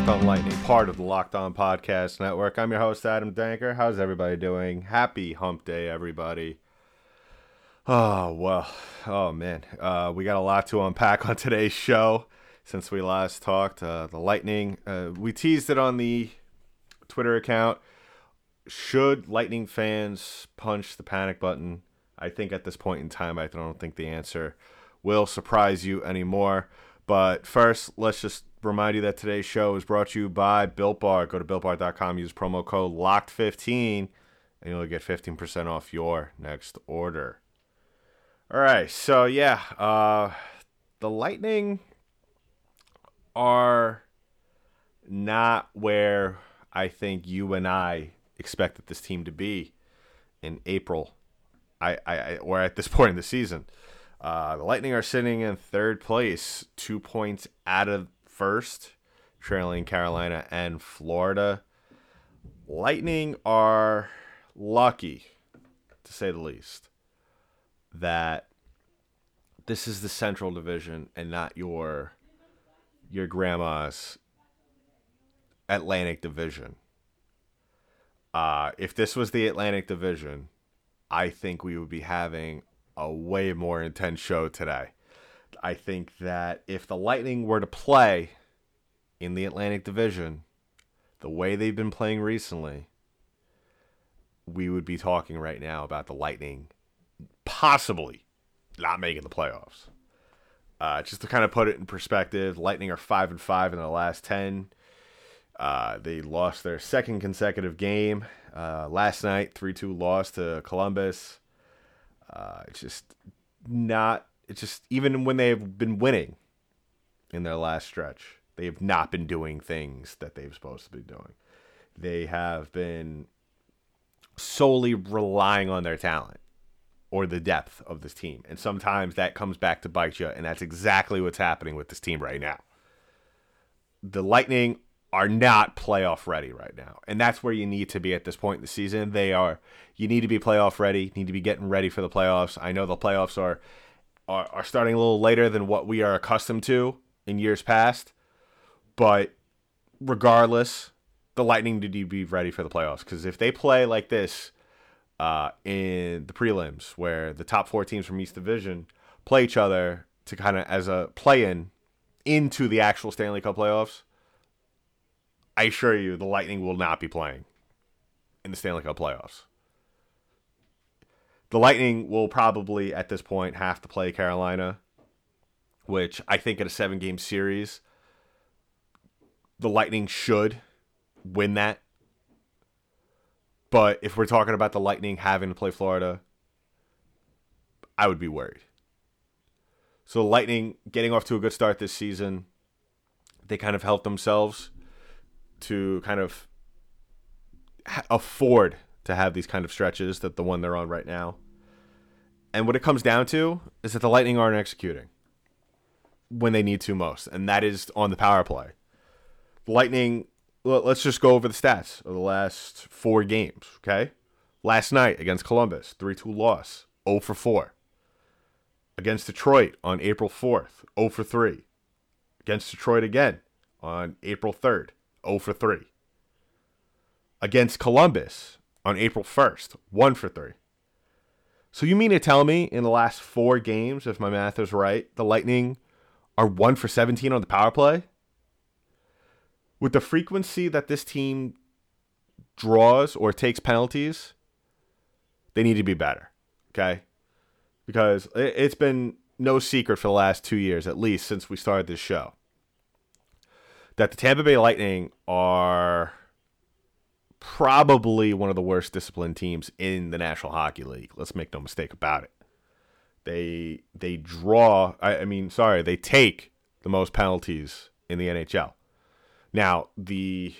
Locked On Lightning, part of the Locked On Podcast Network. I'm your host, Adam Danker. How's everybody doing? Happy hump day, everybody. Oh, well. Oh, man. Uh, we got a lot to unpack on today's show since we last talked. Uh, the Lightning, uh, we teased it on the Twitter account. Should Lightning fans punch the panic button? I think at this point in time, I don't think the answer will surprise you anymore. But first, let's just remind you that today's show is brought to you by Built Bar. Go to builtbar.com, use promo code LOCKED15, and you'll get 15% off your next order. All right, so yeah, uh, the Lightning are not where I think you and I expected this team to be in April, I, I, or at this point in the season. Uh, the Lightning are sitting in third place, two points out of first, trailing Carolina and Florida. Lightning are lucky, to say the least, that this is the Central Division and not your your grandma's Atlantic Division. Uh, if this was the Atlantic Division, I think we would be having a way more intense show today. I think that if the Lightning were to play in the Atlantic Division the way they've been playing recently, we would be talking right now about the Lightning possibly not making the playoffs. Uh, just to kind of put it in perspective, Lightning are five and five in the last ten. Uh, they lost their second consecutive game uh, last night, three two loss to Columbus. Uh, it's just not. It's just even when they've been winning in their last stretch, they have not been doing things that they've supposed to be doing. They have been solely relying on their talent or the depth of this team, and sometimes that comes back to bite you, and that's exactly what's happening with this team right now. The Lightning are not playoff ready right now. And that's where you need to be at this point in the season. They are you need to be playoff ready, need to be getting ready for the playoffs. I know the playoffs are are, are starting a little later than what we are accustomed to in years past. But regardless, the Lightning need to be ready for the playoffs because if they play like this uh, in the prelims, where the top four teams from each division play each other to kind of as a play-in into the actual Stanley Cup playoffs, I assure you, the Lightning will not be playing in the Stanley Cup playoffs. The Lightning will probably, at this point, have to play Carolina, which I think in a seven game series, the Lightning should win that. But if we're talking about the Lightning having to play Florida, I would be worried. So, the Lightning getting off to a good start this season, they kind of helped themselves to kind of afford to have these kind of stretches that the one they're on right now. And what it comes down to is that the Lightning aren't executing when they need to most, and that is on the power play. Lightning, let's just go over the stats of the last four games, okay? Last night against Columbus, 3 2 loss, 0 for 4. Against Detroit on April 4th, 0 for 3. Against Detroit again on April 3rd, 0 for 3. Against Columbus on April 1st, 1 for 3. So you mean to tell me in the last four games, if my math is right, the Lightning are 1 for 17 on the power play? With the frequency that this team draws or takes penalties, they need to be better. Okay? Because it- it's been no secret for the last two years, at least since we started this show, that the Tampa Bay Lightning are probably one of the worst disciplined teams in the National Hockey League. Let's make no mistake about it. They they draw. I, I mean, sorry, they take the most penalties in the NHL. Now the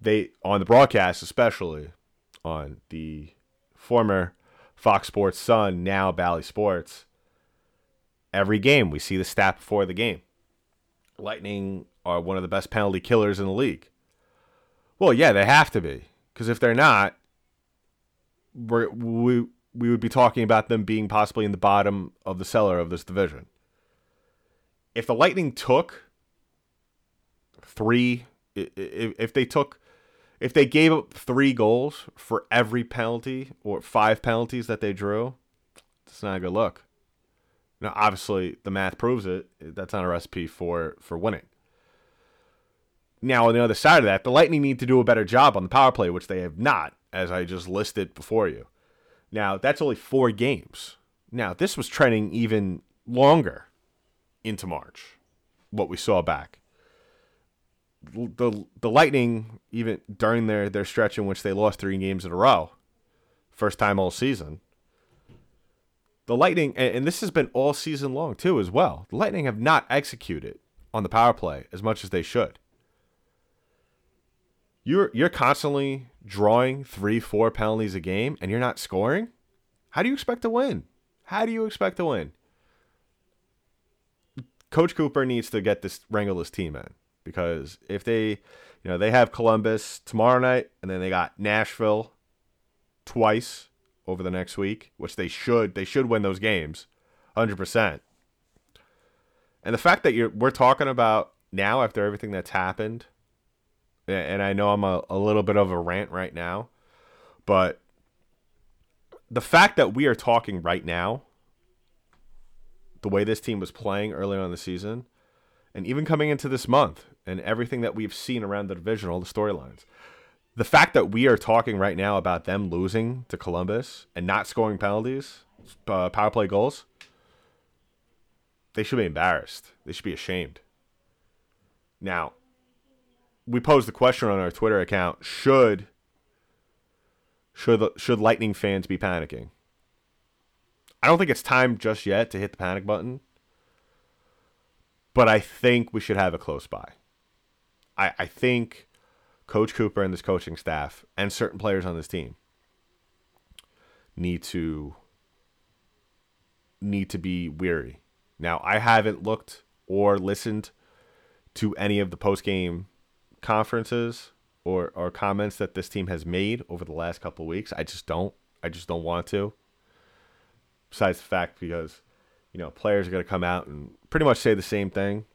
they on the broadcast, especially on the former Fox Sports Sun, now Bally Sports. Every game we see the stat before the game. Lightning are one of the best penalty killers in the league. Well, yeah, they have to be because if they're not, we're, we we would be talking about them being possibly in the bottom of the cellar of this division. If the Lightning took three, if, if they took, if they gave up three goals for every penalty or five penalties that they drew, it's not a good look. Now, obviously, the math proves it. That's not a recipe for for winning. Now, on the other side of that, the Lightning need to do a better job on the power play, which they have not, as I just listed before you. Now, that's only four games. Now, this was trending even longer into March, what we saw back. The, the Lightning, even during their, their stretch in which they lost three games in a row, first time all season, the Lightning, and, and this has been all season long too, as well. The Lightning have not executed on the power play as much as they should you're you're constantly drawing three, four penalties a game, and you're not scoring. How do you expect to win? How do you expect to win? Coach Cooper needs to get this wrangle this team in because if they, you know, they have Columbus tomorrow night, and then they got Nashville twice over the next week, which they should they should win those games, hundred percent. And the fact that you're we're talking about now after everything that's happened and I know I'm a, a little bit of a rant right now, but the fact that we are talking right now, the way this team was playing early on in the season, and even coming into this month, and everything that we've seen around the division, all the storylines, the fact that we are talking right now about them losing to Columbus and not scoring penalties, uh, power play goals, they should be embarrassed. They should be ashamed. Now, we posed the question on our Twitter account: Should should should Lightning fans be panicking? I don't think it's time just yet to hit the panic button, but I think we should have a close by. I, I think Coach Cooper and this coaching staff and certain players on this team need to need to be weary. Now, I haven't looked or listened to any of the post game conferences or, or comments that this team has made over the last couple weeks. I just don't. I just don't want to. Besides the fact because, you know, players are going to come out and pretty much say the same thing.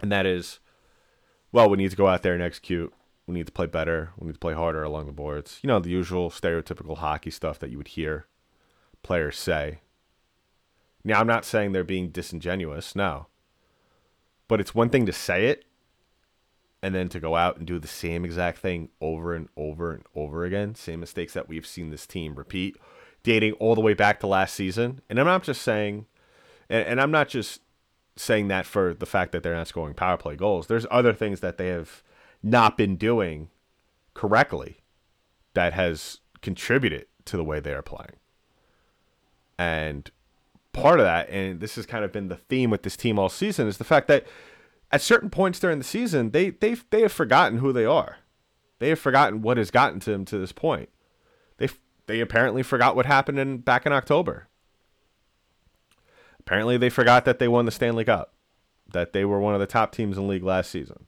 And that is, well, we need to go out there and execute. We need to play better. We need to play harder along the boards. You know, the usual stereotypical hockey stuff that you would hear players say. Now, I'm not saying they're being disingenuous, no. But it's one thing to say it, and then to go out and do the same exact thing over and over and over again, same mistakes that we've seen this team repeat, dating all the way back to last season. And I'm not just saying, and, and I'm not just saying that for the fact that they're not scoring power play goals. There's other things that they have not been doing correctly that has contributed to the way they are playing. And part of that, and this has kind of been the theme with this team all season, is the fact that at certain points during the season, they they they have forgotten who they are. They have forgotten what has gotten to them to this point. They they apparently forgot what happened in back in October. Apparently, they forgot that they won the Stanley Cup, that they were one of the top teams in the league last season.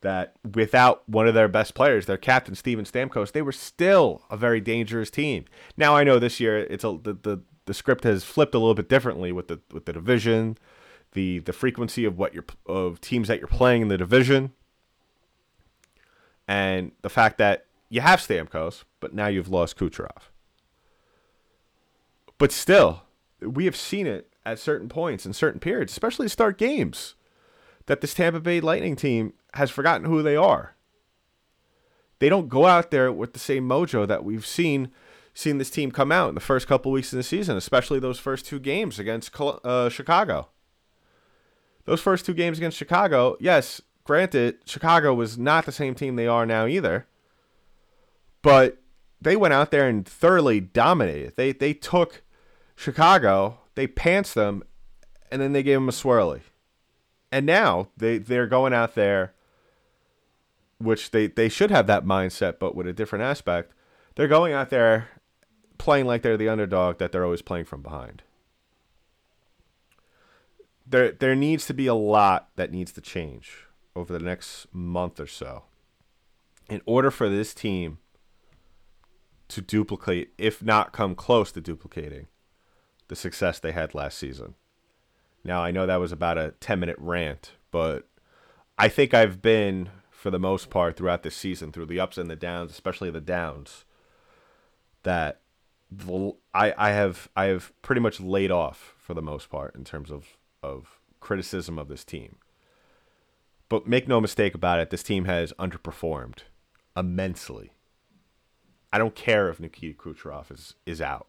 That without one of their best players, their captain Steven Stamkos, they were still a very dangerous team. Now I know this year it's a the, the the script has flipped a little bit differently with the with the division, the the frequency of what you're of teams that you're playing in the division, and the fact that you have Stamkos, but now you've lost Kucherov. But still, we have seen it at certain points in certain periods, especially to start games, that this Tampa Bay Lightning team has forgotten who they are. They don't go out there with the same mojo that we've seen seen this team come out in the first couple weeks of the season, especially those first two games against uh, Chicago those first two games against Chicago, yes, granted, Chicago was not the same team they are now either. But they went out there and thoroughly dominated. They they took Chicago, they pants them and then they gave them a swirly. And now they, they're going out there, which they, they should have that mindset, but with a different aspect. They're going out there playing like they're the underdog that they're always playing from behind. There, there needs to be a lot that needs to change over the next month or so in order for this team to duplicate, if not come close to duplicating, the success they had last season. Now, I know that was about a 10 minute rant, but I think I've been, for the most part, throughout this season, through the ups and the downs, especially the downs, that I, I have I have pretty much laid off for the most part in terms of, of criticism of this team. But make no mistake about it, this team has underperformed immensely. I don't care if Nikita Kucherov is, is out,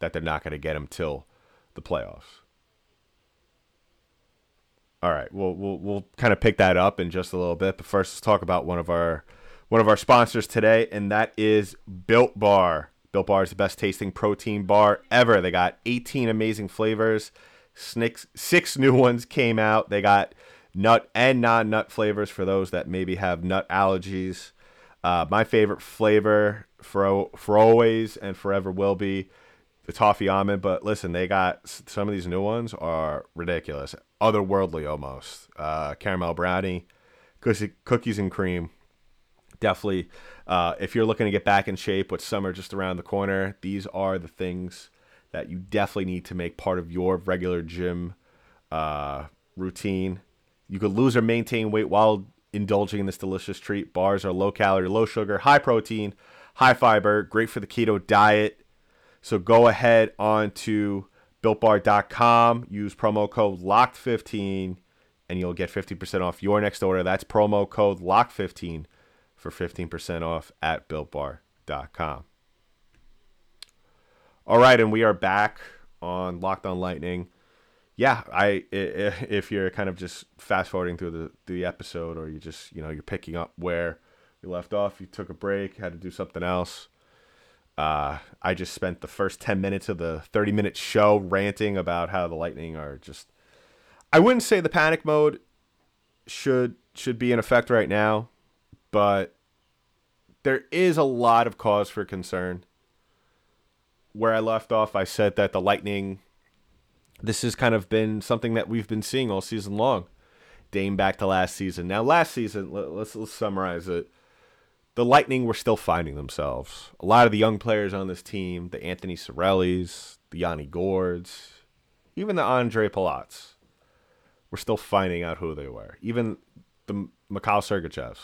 that they're not going to get him till the playoffs. All right, we'll we'll we'll kind of pick that up in just a little bit, but first let's talk about one of our one of our sponsors today, and that is Built Bar. Built Bar is the best tasting protein bar ever. They got 18 amazing flavors. Six, six new ones came out. They got nut and non-nut flavors for those that maybe have nut allergies. Uh, my favorite flavor for for always and forever will be the toffee almond. But listen, they got some of these new ones are ridiculous, otherworldly almost. Uh, caramel brownie, cookies and cream. Definitely, uh, if you're looking to get back in shape with summer just around the corner, these are the things that you definitely need to make part of your regular gym uh, routine. You could lose or maintain weight while indulging in this delicious treat. Bars are low calorie, low sugar, high protein, high fiber, great for the keto diet. So go ahead on to builtbar.com, use promo code LOCKED15, and you'll get 50% off your next order. That's promo code LOCKED15 for 15% off at builtbar.com. All right, and we are back on Locked on Lightning. Yeah, I if you're kind of just fast forwarding through the the episode, or you just you know you're picking up where we left off, you took a break, had to do something else. Uh, I just spent the first ten minutes of the thirty minute show ranting about how the Lightning are just. I wouldn't say the panic mode should should be in effect right now, but there is a lot of cause for concern where I left off, I said that the Lightning, this has kind of been something that we've been seeing all season long, dating back to last season. Now, last season, let's, let's summarize it. The Lightning were still finding themselves. A lot of the young players on this team, the Anthony Cirellis, the Yanni Gourdes, even the Andre Palats, were still finding out who they were. Even the Mikhail Sergachevs,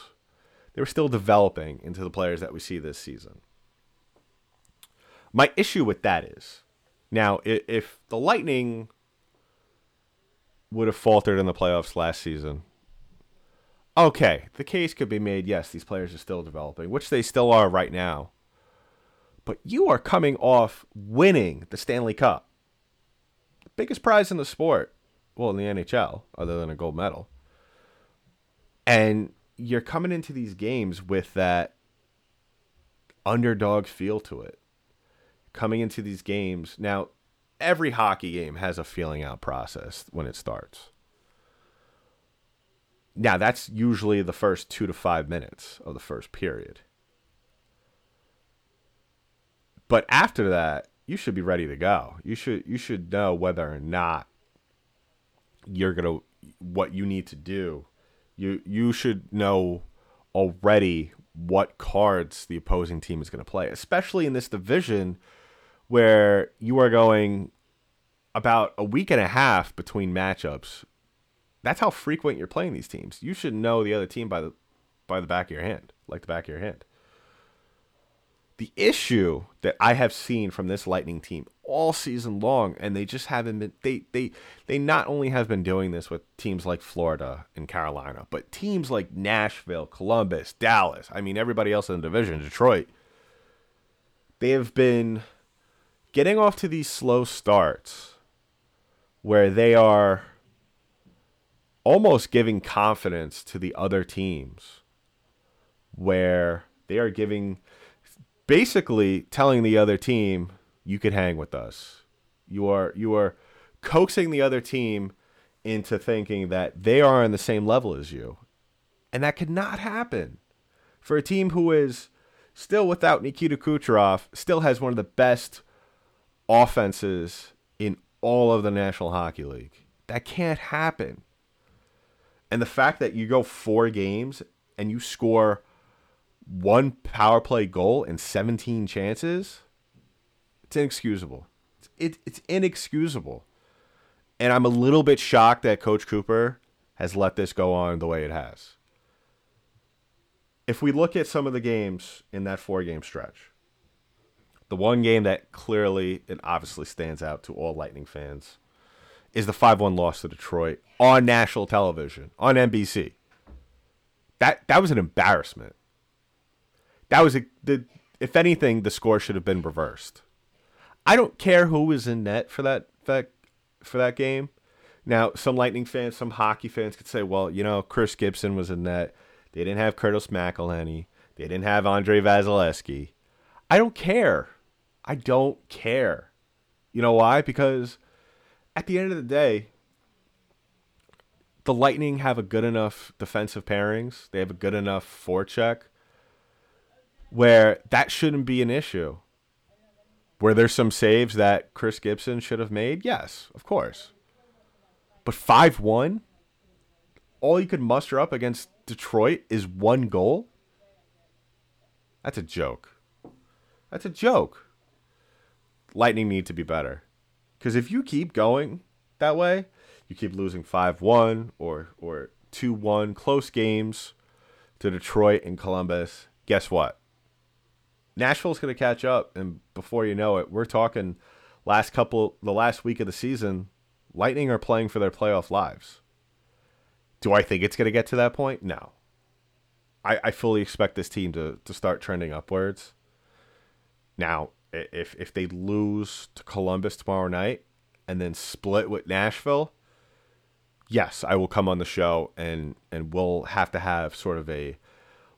they were still developing into the players that we see this season. My issue with that is now if the Lightning would have faltered in the playoffs last season, okay, the case could be made. Yes, these players are still developing, which they still are right now. But you are coming off winning the Stanley Cup, the biggest prize in the sport, well, in the NHL, other than a gold medal. And you're coming into these games with that underdog feel to it coming into these games. Now, every hockey game has a feeling out process when it starts. Now, that's usually the first two to five minutes of the first period. But after that, you should be ready to go. You should you should know whether or not you're gonna what you need to do. You you should know already what cards the opposing team is going to play, especially in this division where you are going about a week and a half between matchups. That's how frequent you're playing these teams. You should know the other team by the by the back of your hand, like the back of your hand. The issue that I have seen from this Lightning team all season long, and they just haven't been they they they not only have been doing this with teams like Florida and Carolina, but teams like Nashville, Columbus, Dallas. I mean everybody else in the division, Detroit. They have been getting off to these slow starts where they are almost giving confidence to the other teams, where they are giving basically telling the other team, you could hang with us. You are you are coaxing the other team into thinking that they are on the same level as you. And that could not happen. For a team who is still without Nikita Kucherov, still has one of the best offenses in all of the National Hockey League. That can't happen. And the fact that you go four games and you score one power play goal in 17 chances, it's inexcusable. It's, it, it's inexcusable. And I'm a little bit shocked that Coach Cooper has let this go on the way it has. If we look at some of the games in that four game stretch, the one game that clearly and obviously stands out to all Lightning fans is the 5 1 loss to Detroit on national television, on NBC. That, that was an embarrassment. That was a, the, if anything, the score should have been reversed. I don't care who was in net for that, that for that game. Now, some Lightning fans, some hockey fans could say, well, you know, Chris Gibson was in net. They didn't have Curtis McElhinney. They didn't have Andrei Vasilevskiy. I don't care. I don't care. You know why? Because at the end of the day, the Lightning have a good enough defensive pairings. They have a good enough forecheck where that shouldn't be an issue. Were there some saves that Chris Gibson should have made? Yes, of course. But 5 1? All you could muster up against Detroit is one goal? That's a joke. That's a joke. Lightning need to be better. Because if you keep going that way, you keep losing 5 1 or, or 2 1, close games to Detroit and Columbus, guess what? Nashville's going to catch up, and before you know it, we're talking last couple, the last week of the season. Lightning are playing for their playoff lives. Do I think it's going to get to that point? No. I, I fully expect this team to, to start trending upwards. Now, if if they lose to Columbus tomorrow night and then split with Nashville, yes, I will come on the show and and we'll have to have sort of a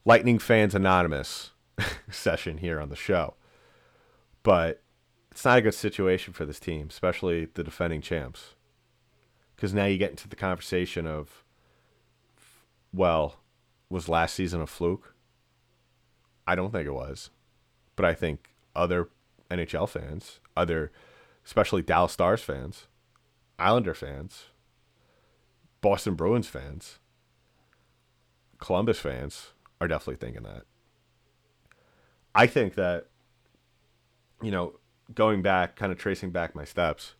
Lightning fans anonymous session here on the show. But it's not a good situation for this team, especially the defending champs. Because now you get into the conversation of, well, was last season a fluke? I don't think it was. But I think other NHL fans, other, especially Dallas Stars fans, Islander fans, Boston Bruins fans, Columbus fans are definitely thinking that. I think that, you know, going back, kind of tracing back my steps,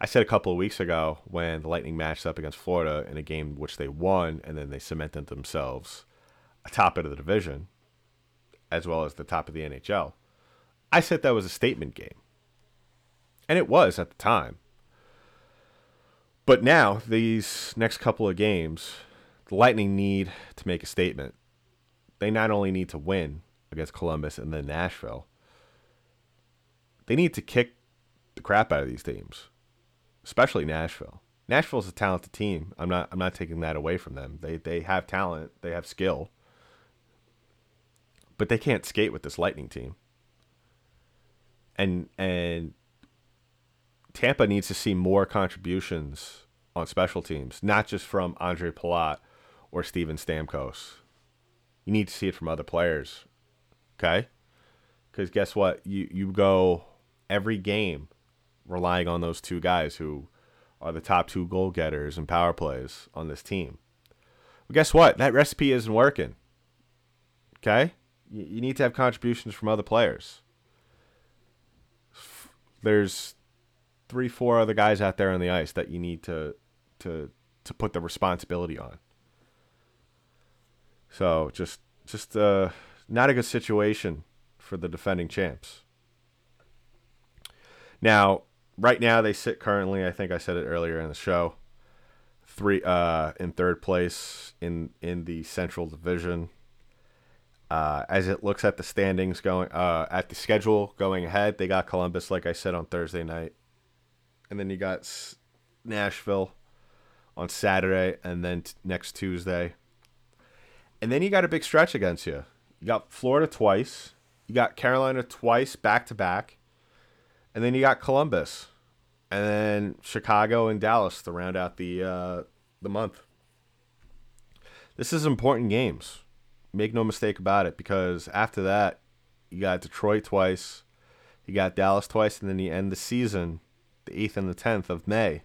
I said a couple of weeks ago when the Lightning matched up against Florida in a game which they won, and then they cemented themselves atop of the division, as well as the top of the NHL. I said that was a statement game. And it was at the time. But now, these next couple of games, the Lightning need to make a statement. They not only need to win, against Columbus and then Nashville. They need to kick the crap out of these teams, especially Nashville. Nashville's a talented team. I'm not I'm not taking that away from them. They they have talent, they have skill. But they can't skate with this Lightning team. And and Tampa needs to see more contributions on special teams, not just from Andre Palat or Steven Stamkos. You need to see it from other players. Okay? Because guess what? You you go every game relying on those two guys who are the top two goal getters and power plays on this team. But guess what? That recipe isn't working. Okay? You, you need to have contributions from other players. There's three, four other guys out there on the ice that you need to to to put the responsibility on. So just just uh not a good situation for the defending champs. Now, right now they sit currently, I think I said it earlier in the show, three uh in third place in in the Central Division. Uh, as it looks at the standings going uh, at the schedule going ahead, they got Columbus, like I said, on Thursday night, and then you got Nashville on Saturday, and then t- next Tuesday, and then you got a big stretch against you. You got Florida twice. You got Carolina twice back to back. And then you got Columbus and then Chicago and Dallas to round out the uh, the month. This is important games. Make no mistake about it, because after that, you got Detroit twice, you got Dallas twice, and then you end the season, the eighth and the tenth of May,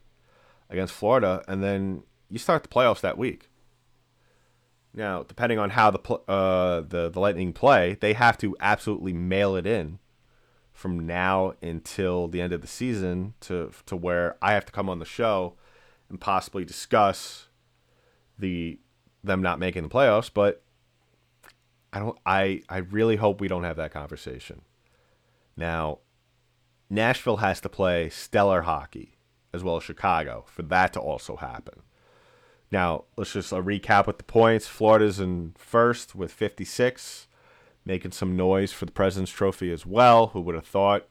against Florida, and then you start the playoffs that week. Now, depending on how the uh, the the Lightning play, they have to absolutely mail it in from now until the end of the season to to where I have to come on the show and possibly discuss the them not making the playoffs, but I don't I I really hope we don't have that conversation. Now, Nashville has to play stellar hockey as well as Chicago for that to also happen. Now, let's just recap with the points. Florida's in first with 56, making some noise for the President's Trophy as well. Who would have thought?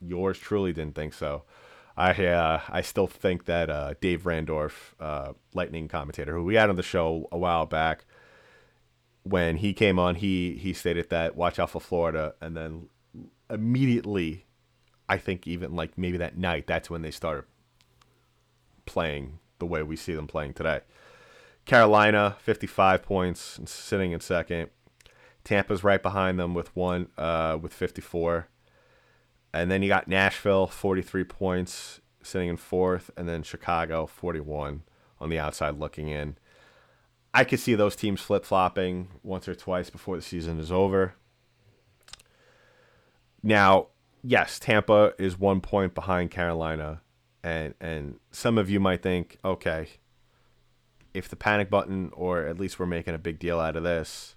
Yours truly didn't think so. I uh, I still think that uh, Dave Randorf, uh, Lightning commentator, who we had on the show a while back, when he came on, he he stated that watch out for Florida, and then immediately, I think even like maybe that night, that's when they started playing the way we see them playing today. Carolina, 55 points, sitting in second. Tampa's right behind them with one, uh, with 54. And then you got Nashville, 43 points, sitting in fourth. And then Chicago, 41 on the outside looking in. I could see those teams flip flopping once or twice before the season is over. Now, yes, Tampa is one point behind Carolina. And, and some of you might think, okay, if the panic button, or at least we're making a big deal out of this,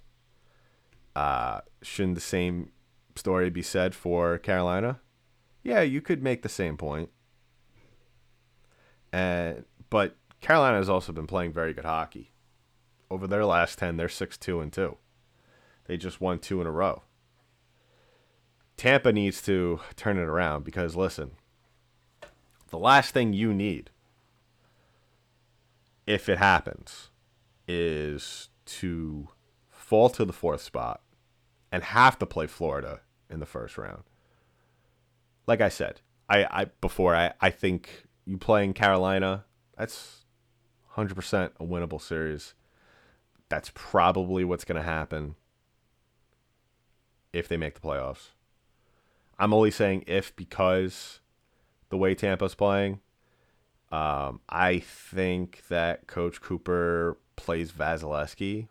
uh, shouldn't the same story be said for Carolina? Yeah, you could make the same point. And but Carolina has also been playing very good hockey. Over their last ten, they're six two and two. They just won two in a row. Tampa needs to turn it around because listen, the last thing you need if it happens, is to fall to the fourth spot and have to play Florida in the first round. Like I said, I, I before I, I think you playing Carolina, that's 100% a winnable series. That's probably what's going to happen if they make the playoffs. I'm only saying if because the way Tampa's playing, um, I think that Coach Cooper plays Vasilevskiy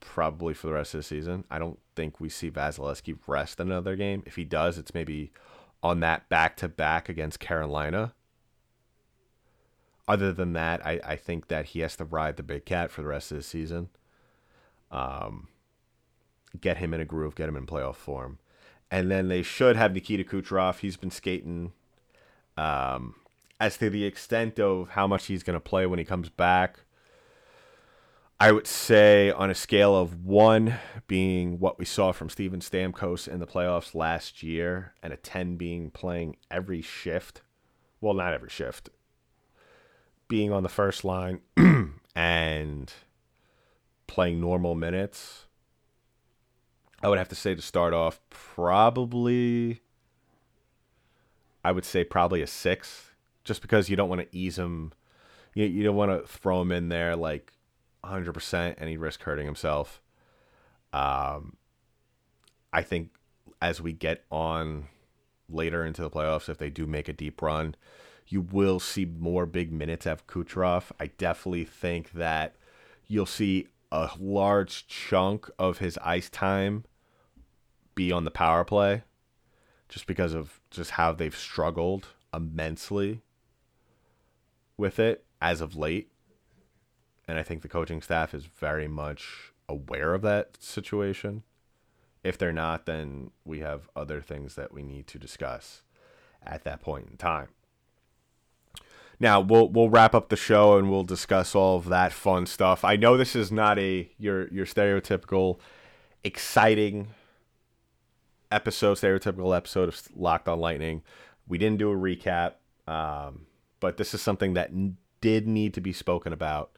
probably for the rest of the season. I don't think we see Vasilevskiy rest another game. If he does, it's maybe on that back to back against Carolina. Other than that, I, I think that he has to ride the big cat for the rest of the season. Um, get him in a groove, get him in playoff form. And then they should have Nikita Kucherov. He's been skating. Um, as to the extent of how much he's going to play when he comes back, I would say on a scale of one being what we saw from Steven Stamkos in the playoffs last year, and a 10 being playing every shift. Well, not every shift. Being on the first line and playing normal minutes. I would have to say to start off, probably, I would say probably a six just because you don't want to ease him. You, you don't want to throw him in there like 100% and he risk hurting himself. Um, I think as we get on later into the playoffs, if they do make a deep run, you will see more big minutes of Kucherov. I definitely think that you'll see a large chunk of his ice time be on the power play just because of just how they've struggled immensely with it as of late. And I think the coaching staff is very much aware of that situation. If they're not, then we have other things that we need to discuss at that point in time. Now we'll we'll wrap up the show and we'll discuss all of that fun stuff. I know this is not a your your stereotypical exciting episode, stereotypical episode of Locked on Lightning. We didn't do a recap. Um, but this is something that did need to be spoken about.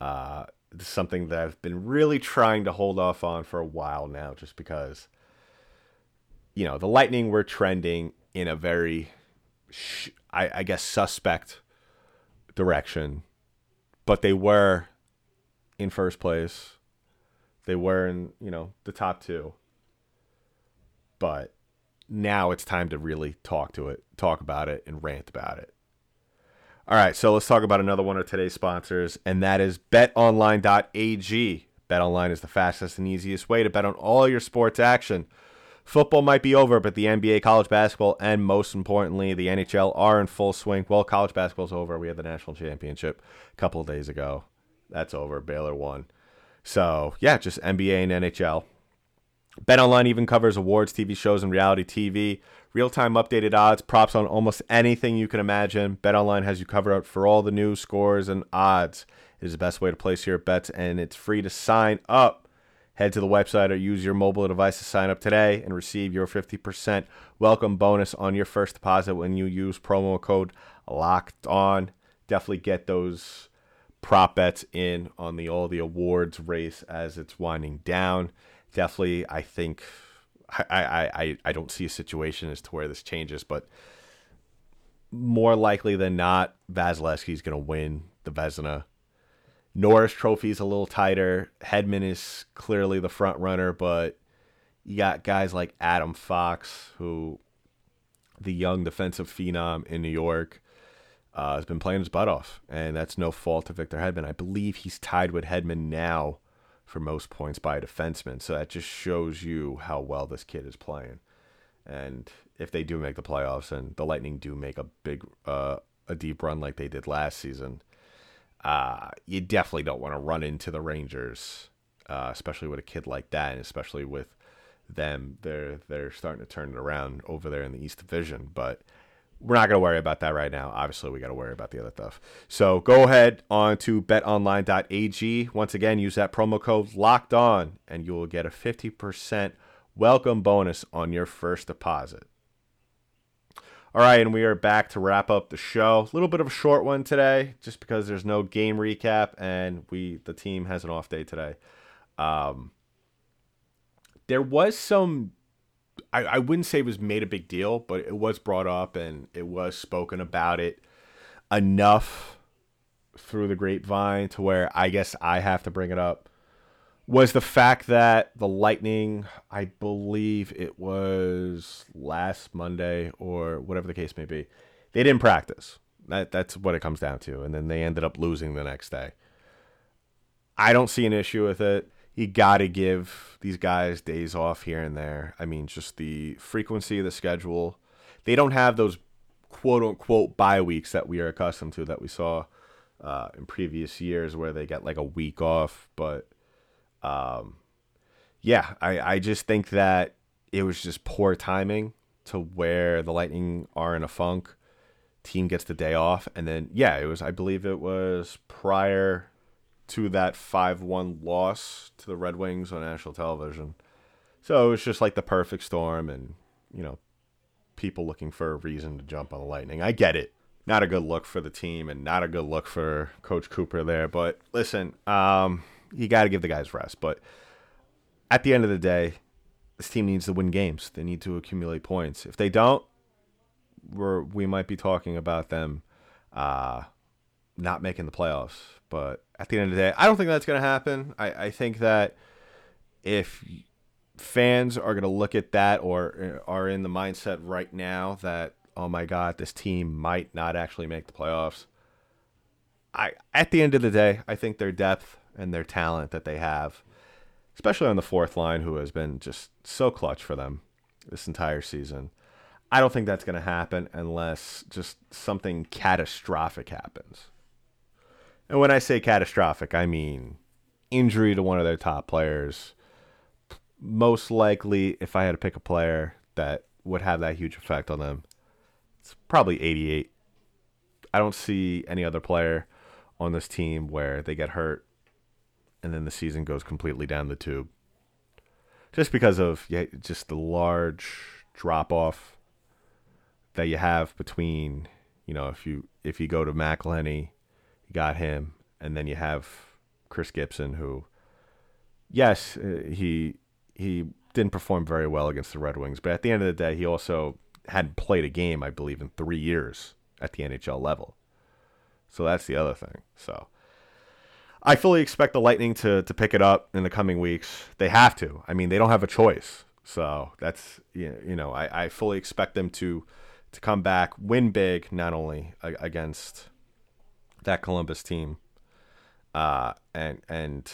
Uh, something that I've been really trying to hold off on for a while now, just because, you know, the Lightning were trending in a very, sh- I, I guess, suspect direction, but they were in first place. They were in, you know, the top two. But now it's time to really talk to it, talk about it, and rant about it. All right, so let's talk about another one of today's sponsors, and that is betonline.ag. BetOnline is the fastest and easiest way to bet on all your sports action. Football might be over, but the NBA, college basketball, and most importantly, the NHL are in full swing. Well, college basketball's over. We had the national championship a couple of days ago. That's over. Baylor won. So, yeah, just NBA and NHL. BetOnline even covers awards, TV shows, and reality TV. Real time updated odds, props on almost anything you can imagine. BetOnline has you covered for all the news, scores, and odds. It is the best way to place your bets, and it's free to sign up. Head to the website or use your mobile device to sign up today and receive your 50% welcome bonus on your first deposit when you use promo code LOCKED ON. Definitely get those prop bets in on the all the awards race as it's winding down. Definitely, I think I, I, I, I don't see a situation as to where this changes, but more likely than not, Vasilevskiy's going to win the Vezina. Norris Trophy is a little tighter. Hedman is clearly the front runner, but you got guys like Adam Fox, who the young defensive phenom in New York uh, has been playing his butt off, and that's no fault of Victor Hedman. I believe he's tied with Hedman now for most points by a defenseman, so that just shows you how well this kid is playing. And if they do make the playoffs, and the Lightning do make a big, uh, a deep run like they did last season, uh, you definitely don't want to run into the Rangers, uh, especially with a kid like that, and especially with them. They're they're starting to turn it around over there in the East Division, but we're not going to worry about that right now. Obviously, we got to worry about the other stuff. So go ahead on to betonline.ag. Once again, use that promo code locked on, and you will get a 50% welcome bonus on your first deposit. All right, and we are back to wrap up the show. A little bit of a short one today, just because there's no game recap, and we the team has an off day today. Um, there was some I, I wouldn't say it was made a big deal, but it was brought up and it was spoken about it enough through the grapevine to where I guess I have to bring it up. Was the fact that the Lightning, I believe it was last Monday or whatever the case may be, they didn't practice. That that's what it comes down to, and then they ended up losing the next day. I don't see an issue with it you got to give these guys days off here and there. I mean, just the frequency of the schedule. They don't have those quote unquote bye weeks that we are accustomed to that we saw uh, in previous years where they get like a week off. But um, yeah, I, I just think that it was just poor timing to where the Lightning are in a funk. Team gets the day off. And then, yeah, it was, I believe it was prior to that 5 1 loss to the Red Wings on national television. So it was just like the perfect storm and, you know, people looking for a reason to jump on the Lightning. I get it. Not a good look for the team and not a good look for Coach Cooper there. But listen, um, you got to give the guys rest. But at the end of the day, this team needs to win games. They need to accumulate points. If they don't, we're, we might be talking about them uh, not making the playoffs. But at the end of the day, I don't think that's going to happen. I, I think that if fans are going to look at that or uh, are in the mindset right now that, oh my God, this team might not actually make the playoffs, I at the end of the day, I think their depth and their talent that they have, especially on the fourth line, who has been just so clutch for them this entire season. I don't think that's going to happen unless just something catastrophic happens. And when I say catastrophic, I mean injury to one of their top players. Most likely, if I had to pick a player that would have that huge effect on them, it's probably 88. I don't see any other player on this team where they get hurt and then the season goes completely down the tube. Just because of yeah, just the large drop off that you have between, you know, if you if you go to McElhinney you got him, and then you have Chris Gibson, who, yes, uh, he he didn't perform very well against the Red Wings, but at the end of the day, he also hadn't played a game, I believe, in three years at the NHL level. So that's the other thing. So I fully expect the Lightning to to pick it up in the coming weeks. They have to. I mean, they don't have a choice. So that's you know, I, I fully expect them to to come back, win big, not only against that Columbus team, uh, and and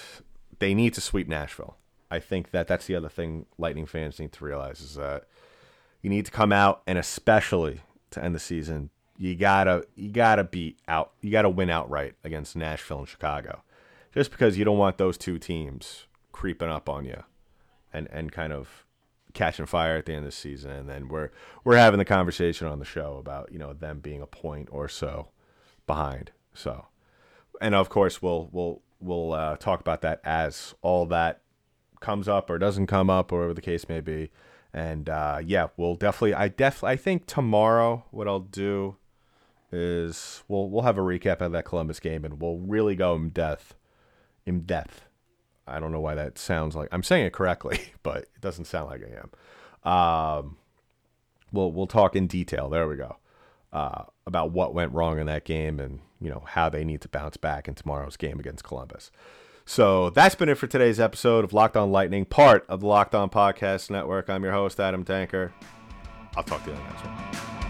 they need to sweep Nashville. I think that that's the other thing Lightning fans need to realize is that you need to come out and especially to end the season, you gotta you gotta beat out you gotta win outright against Nashville and Chicago, just because you don't want those two teams creeping up on you, and and kind of catching fire at the end of the season, and then we're we're having the conversation on the show about you know them being a point or so behind. So, and of course we'll we'll we'll uh, talk about that as all that comes up or doesn't come up, or whatever the case may be. And uh, yeah, we'll definitely. I def. I think tomorrow what I'll do is we'll we'll have a recap of that Columbus game, and we'll really go in depth. In depth. I don't know why that sounds like I'm saying it correctly, but it doesn't sound like I am. Um, we'll we'll talk in detail. There we go. Uh, about what went wrong in that game and you know how they need to bounce back in tomorrow's game against Columbus. So that's been it for today's episode of Locked On Lightning, part of the Locked On Podcast Network. I'm your host, Adam Tanker. I'll talk to you in the next one.